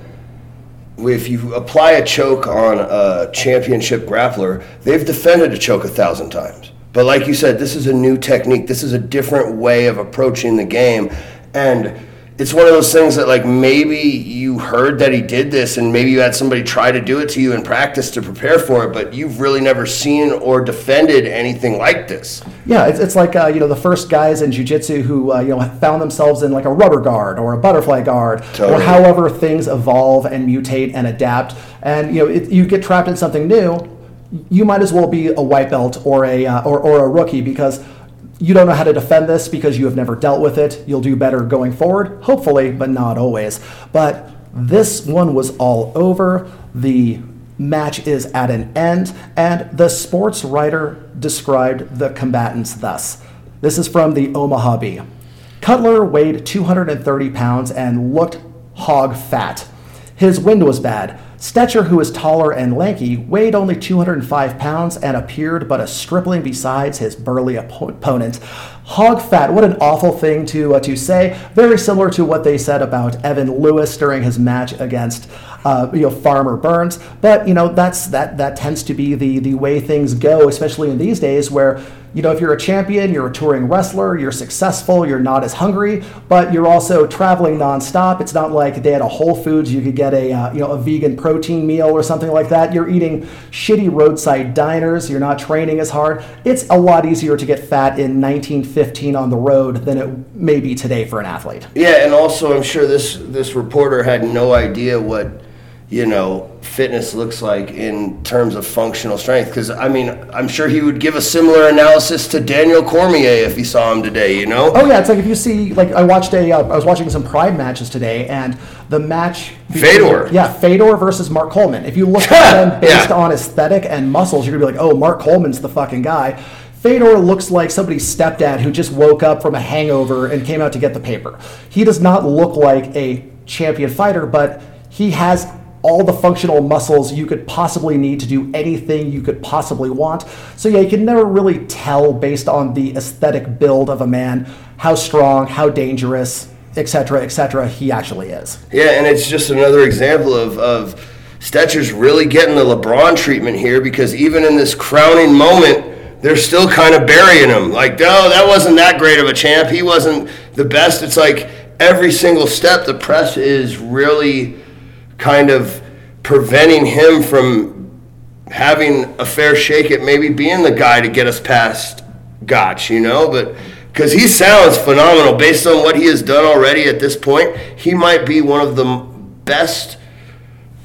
if you apply a choke on a championship grappler, they've defended a choke a thousand times. But like you said, this is a new technique. This is a different way of approaching the game, and it's one of those things that like maybe you heard that he did this and maybe you had somebody try to do it to you in practice to prepare for it but you've really never seen or defended anything like this yeah it's, it's like uh, you know the first guys in jiu-jitsu who uh, you know found themselves in like a rubber guard or a butterfly guard totally. or however things evolve and mutate and adapt and you know it, you get trapped in something new you might as well be a white belt or a uh, or, or a rookie because you don't know how to defend this because you have never dealt with it. You'll do better going forward, hopefully, but not always. But this one was all over. The match is at an end, and the sports writer described the combatants thus. This is from the Omaha Bee. Cutler weighed 230 pounds and looked hog fat. His wind was bad. Stecher, was taller and lanky, weighed only 205 pounds and appeared but a stripling besides his burly opponent. Hog fat, what an awful thing to, uh, to say. Very similar to what they said about Evan Lewis during his match against uh, you know, Farmer Burns. But, you know, that's, that, that tends to be the, the way things go, especially in these days where you know, if you're a champion, you're a touring wrestler, you're successful, you're not as hungry, but you're also traveling nonstop. It's not like they had a Whole Foods, you could get a, uh, you know, a vegan protein meal or something like that. You're eating shitty roadside diners, you're not training as hard. It's a lot easier to get fat in 1915 on the road than it may be today for an athlete. Yeah, and also I'm sure this this reporter had no idea what you know, fitness looks like in terms of functional strength. Because, I mean, I'm sure he would give a similar analysis to Daniel Cormier if he saw him today, you know? Oh, yeah. It's like if you see, like, I watched a, uh, I was watching some Pride matches today, and the match. Fedor. Yeah, Fedor versus Mark Coleman. If you look at them based yeah. on aesthetic and muscles, you're going to be like, oh, Mark Coleman's the fucking guy. Fedor looks like somebody's stepdad who just woke up from a hangover and came out to get the paper. He does not look like a champion fighter, but he has all the functional muscles you could possibly need to do anything you could possibly want. So yeah, you can never really tell based on the aesthetic build of a man how strong, how dangerous, etc., etc. he actually is. Yeah, and it's just another example of of Stecher's really getting the LeBron treatment here because even in this crowning moment, they're still kind of burying him. Like, no, that wasn't that great of a champ. He wasn't the best. It's like every single step, the press is really kind of preventing him from having a fair shake at maybe being the guy to get us past Gotch, you know, but because he sounds phenomenal based on what he has done already at this point. He might be one of the best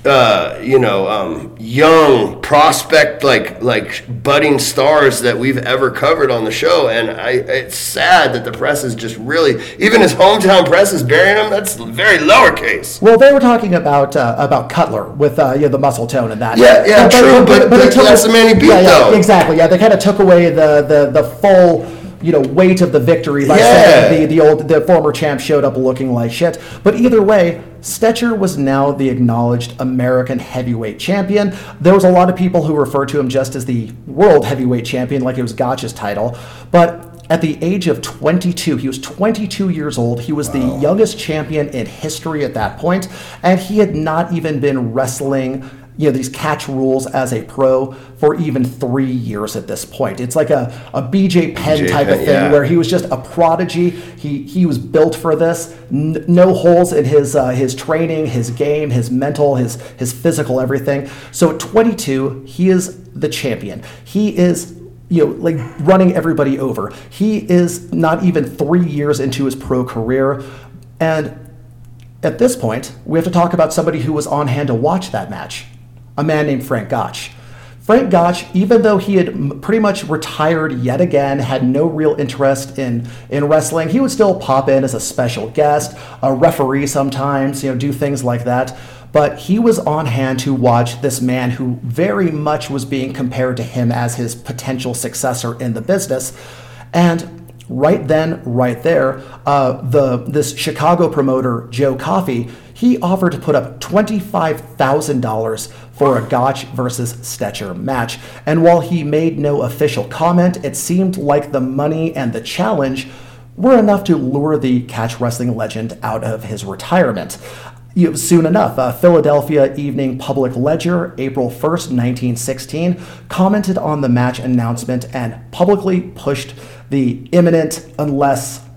uh, you know, um, young prospect like like budding stars that we've ever covered on the show, and I, it's sad that the press is just really even his hometown press is burying him. That's very lowercase. Well, they were talking about uh, about Cutler with uh, you know, the muscle tone and that. Yeah, yeah, but, true, but, but, but, but that's the man he beat yeah, yeah, though. Exactly. Yeah, they kind of took away the the the full you know weight of the victory by yeah. saying the, the old the former champ showed up looking like shit. But either way, Stecher was now the acknowledged American heavyweight champion. There was a lot of people who referred to him just as the world heavyweight champion, like it was Gotch's title. But at the age of 22, he was 22 years old. He was wow. the youngest champion in history at that point, and he had not even been wrestling you know these catch rules as a pro for even three years at this point. It's like a, a BJ Penn BJ type Penn, of thing yeah. where he was just a prodigy. He he was built for this. N- no holes in his uh, his training, his game, his mental, his his physical, everything. So at 22, he is the champion. He is you know, like running everybody over. He is not even three years into his pro career. And at this point, we have to talk about somebody who was on hand to watch that match a man named Frank Gotch. Frank Gotch, even though he had pretty much retired yet again, had no real interest in, in wrestling, he would still pop in as a special guest, a referee sometimes, you know, do things like that. But he was on hand to watch this man who very much was being compared to him as his potential successor in the business. And right then, right there, uh, the this Chicago promoter Joe Coffey, he offered to put up twenty five thousand dollars for a Gotch versus Stecher match. And while he made no official comment, it seemed like the money and the challenge were enough to lure the catch wrestling legend out of his retirement. soon enough, uh, Philadelphia Evening Public Ledger, April 1st, 1916, commented on the match announcement and publicly pushed the imminent unless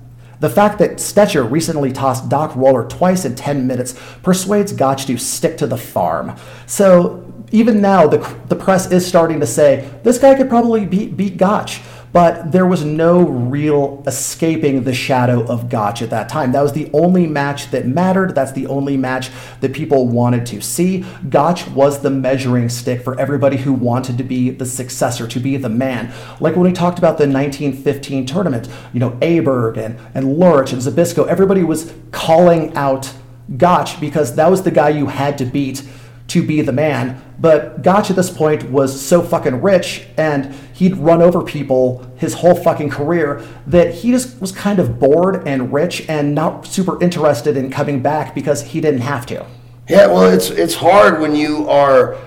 the fact that Stecher recently tossed Doc Roller twice in 10 minutes persuades Gotch to stick to the farm. So even now, the, the press is starting to say this guy could probably beat, beat Gotch but there was no real escaping the shadow of Gotch at that time. That was the only match that mattered. That's the only match that people wanted to see. Gotch was the measuring stick for everybody who wanted to be the successor, to be the man. Like when we talked about the 1915 tournament, you know, Aberg and, and Lurich and Zbyszko, everybody was calling out Gotch because that was the guy you had to beat to be the man. But Gotch at this point was so fucking rich and he'd run over people his whole fucking career that he just was kind of bored and rich and not super interested in coming back because he didn't have to. Yeah, well, it's it's hard when you are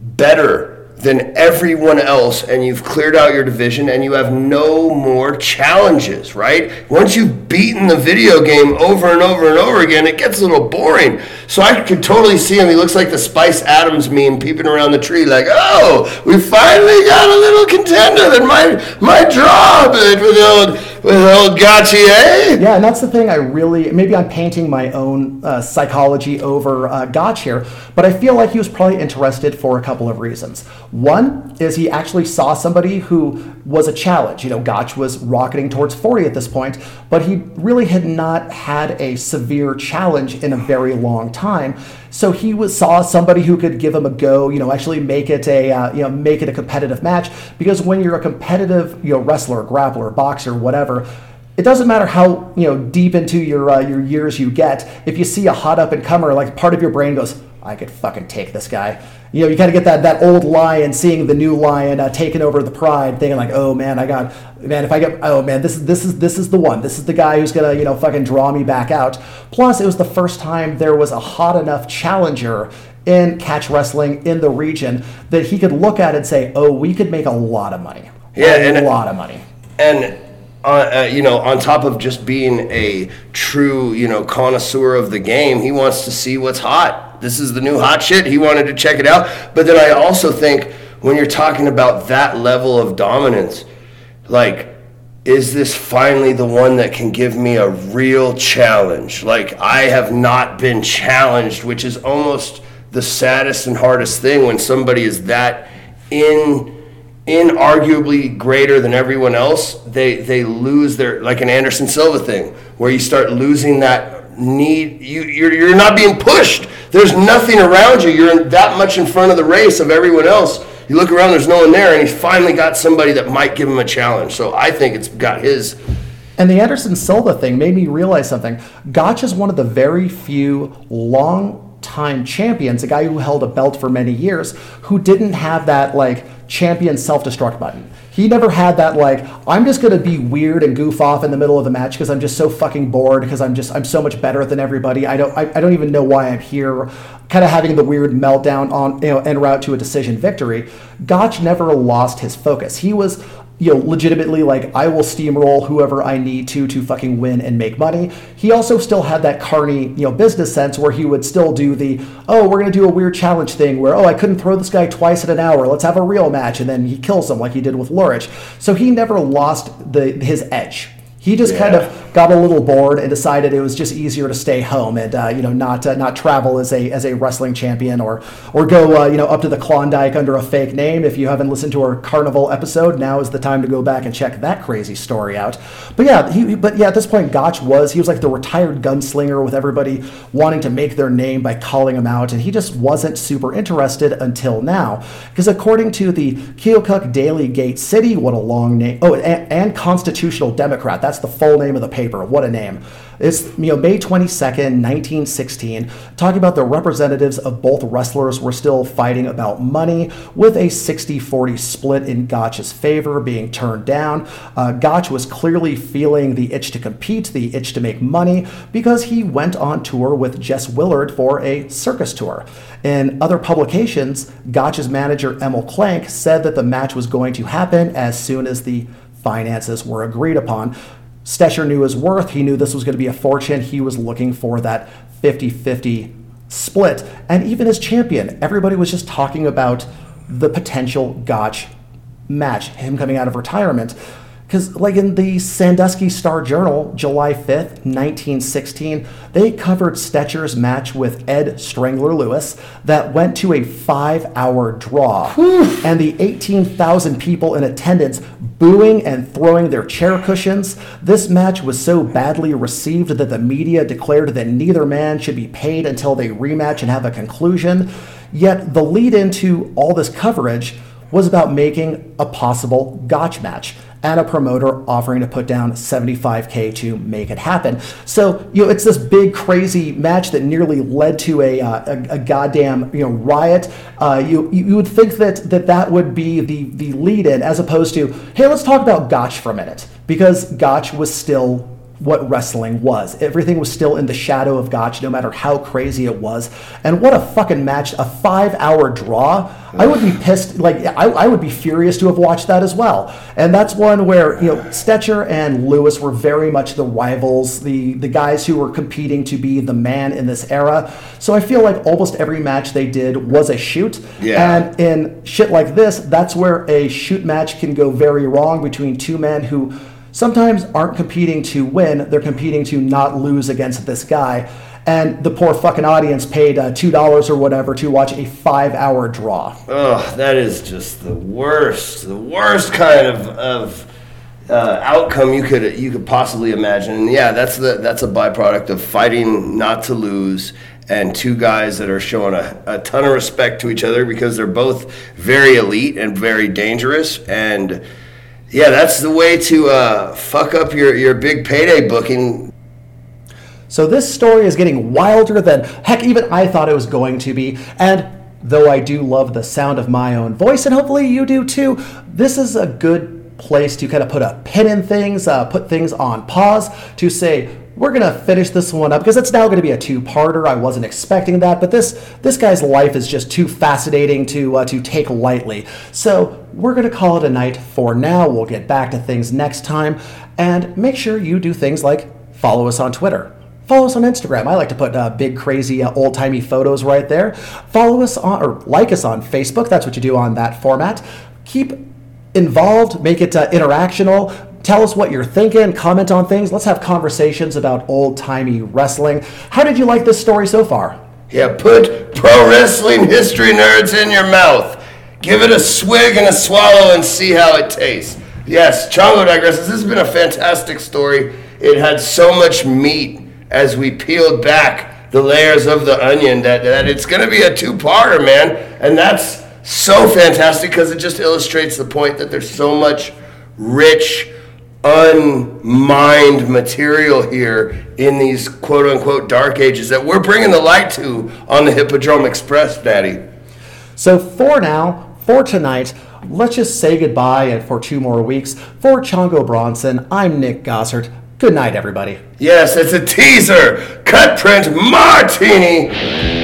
better than everyone else and you've cleared out your division and you have no more challenges, right? Once you've beaten the video game over and over and over again, it gets a little boring. So I could totally see him. He looks like the Spice Adams meme peeping around the tree, like, oh, we finally got a little contender that my my bit with old, with old Gauthier. Yeah, and that's the thing I really, maybe I'm painting my own uh, psychology over uh, Gotch here, but I feel like he was probably interested for a couple of reasons. One is he actually saw somebody who was a challenge. You know, Gotch was rocketing towards 40 at this point, but he really had not had a severe challenge in a very long time. So he was saw somebody who could give him a go. You know, actually make it a uh, you know make it a competitive match because when you're a competitive you know wrestler, grappler, boxer, whatever it doesn't matter how you know deep into your uh, your years you get. If you see a hot up and comer, like part of your brain goes, "I could fucking take this guy." You know, you kind of get that that old lion seeing the new lion uh, taking over the pride, thinking like, "Oh man, I got man. If I get, oh man, this is this is this is the one. This is the guy who's gonna you know fucking draw me back out." Plus, it was the first time there was a hot enough challenger in catch wrestling in the region that he could look at and say, "Oh, we could make a lot of money." Yeah, a and- lot of money. and uh, uh, you know, on top of just being a true, you know, connoisseur of the game, he wants to see what's hot. This is the new hot shit. He wanted to check it out. But then I also think when you're talking about that level of dominance, like, is this finally the one that can give me a real challenge? Like, I have not been challenged, which is almost the saddest and hardest thing when somebody is that in inarguably greater than everyone else, they they lose their like an Anderson Silva thing, where you start losing that need. You you're, you're not being pushed. There's nothing around you. You're that much in front of the race of everyone else. You look around, there's no one there, and he's finally got somebody that might give him a challenge. So I think it's got his. And the Anderson Silva thing made me realize something. Gotch is one of the very few long time champions, a guy who held a belt for many years, who didn't have that like champion self destruct button. He never had that like I'm just gonna be weird and goof off in the middle of the match because I'm just so fucking bored because I'm just I'm so much better than everybody. I don't I, I don't even know why I'm here. Kind of having the weird meltdown on you know en route to a decision victory. Gotch never lost his focus. He was you know, legitimately like I will steamroll whoever I need to to fucking win and make money. He also still had that carny, you know, business sense where he would still do the, oh, we're gonna do a weird challenge thing where, oh, I couldn't throw this guy twice in an hour. Let's have a real match, and then he kills him like he did with Lurich. So he never lost the his edge. He just kind of got a little bored and decided it was just easier to stay home and uh, you know not uh, not travel as a as a wrestling champion or or go uh, you know up to the Klondike under a fake name. If you haven't listened to our Carnival episode, now is the time to go back and check that crazy story out. But yeah, he but yeah at this point Gotch was he was like the retired gunslinger with everybody wanting to make their name by calling him out, and he just wasn't super interested until now because according to the Keokuk Daily Gate City, what a long name. Oh, and, and Constitutional Democrat. That's the full name of the paper. What a name. It's you know May 22nd, 1916, talking about the representatives of both wrestlers were still fighting about money with a 60-40 split in Gotch's favor being turned down. Uh, Gotch was clearly feeling the itch to compete, the itch to make money because he went on tour with Jess Willard for a circus tour. In other publications, Gotch's manager Emil Klank said that the match was going to happen as soon as the finances were agreed upon. Stecher knew his worth. He knew this was going to be a fortune. He was looking for that 50 50 split. And even as champion, everybody was just talking about the potential Gotch match, him coming out of retirement. Because, like in the Sandusky Star Journal, July 5th, 1916, they covered Stecher's match with Ed Strangler Lewis that went to a five hour draw. And the 18,000 people in attendance booing and throwing their chair cushions. This match was so badly received that the media declared that neither man should be paid until they rematch and have a conclusion. Yet, the lead into all this coverage was about making a possible Gotch match and a promoter offering to put down 75k to make it happen. So you know it's this big crazy match that nearly led to a uh, a, a, goddamn you know riot. Uh, you you would think that that that would be the the lead in as opposed to hey let's talk about Gotch for a minute because Gotch was still what wrestling was. Everything was still in the shadow of Gotch, no matter how crazy it was. And what a fucking match! A five-hour draw. I would be pissed. Like I, I would be furious to have watched that as well. And that's one where you know Stecher and Lewis were very much the rivals, the the guys who were competing to be the man in this era. So I feel like almost every match they did was a shoot. Yeah. And in shit like this, that's where a shoot match can go very wrong between two men who sometimes aren't competing to win, they're competing to not lose against this guy. And the poor fucking audience paid uh, $2 or whatever to watch a five hour draw. Oh, that is just the worst, the worst kind of, of uh, outcome you could you could possibly imagine. And yeah, that's the that's a byproduct of fighting not to lose and two guys that are showing a, a ton of respect to each other because they're both very elite and very dangerous and yeah, that's the way to uh, fuck up your, your big payday booking. So this story is getting wilder than heck, even I thought it was going to be. And though I do love the sound of my own voice, and hopefully you do too, this is a good place to kind of put a pin in things, uh, put things on pause, to say, we're gonna finish this one up because it's now gonna be a two-parter. I wasn't expecting that, but this this guy's life is just too fascinating to uh, to take lightly. So we're gonna call it a night for now. We'll get back to things next time, and make sure you do things like follow us on Twitter. Follow us on Instagram. I like to put uh, big, crazy, uh, old timey photos right there. Follow us on, or like us on Facebook. That's what you do on that format. Keep involved, make it uh, interactional Tell us what you're thinking, comment on things. Let's have conversations about old timey wrestling. How did you like this story so far? Yeah, put pro wrestling history nerds in your mouth. Give it a swig and a swallow and see how it tastes. Yes, Chongo digresses. This has been a fantastic story. It had so much meat as we peeled back the layers of the onion that, that it's going to be a two parter, man. And that's so fantastic because it just illustrates the point that there's so much rich unmined material here in these quote unquote dark ages that we're bringing the light to on the Hippodrome Express, Daddy. So for now, for tonight, let's just say goodbye and for two more weeks. For Chongo Bronson, I'm Nick Gossert. Good night, everybody. Yes, it's a teaser. Cut print martini.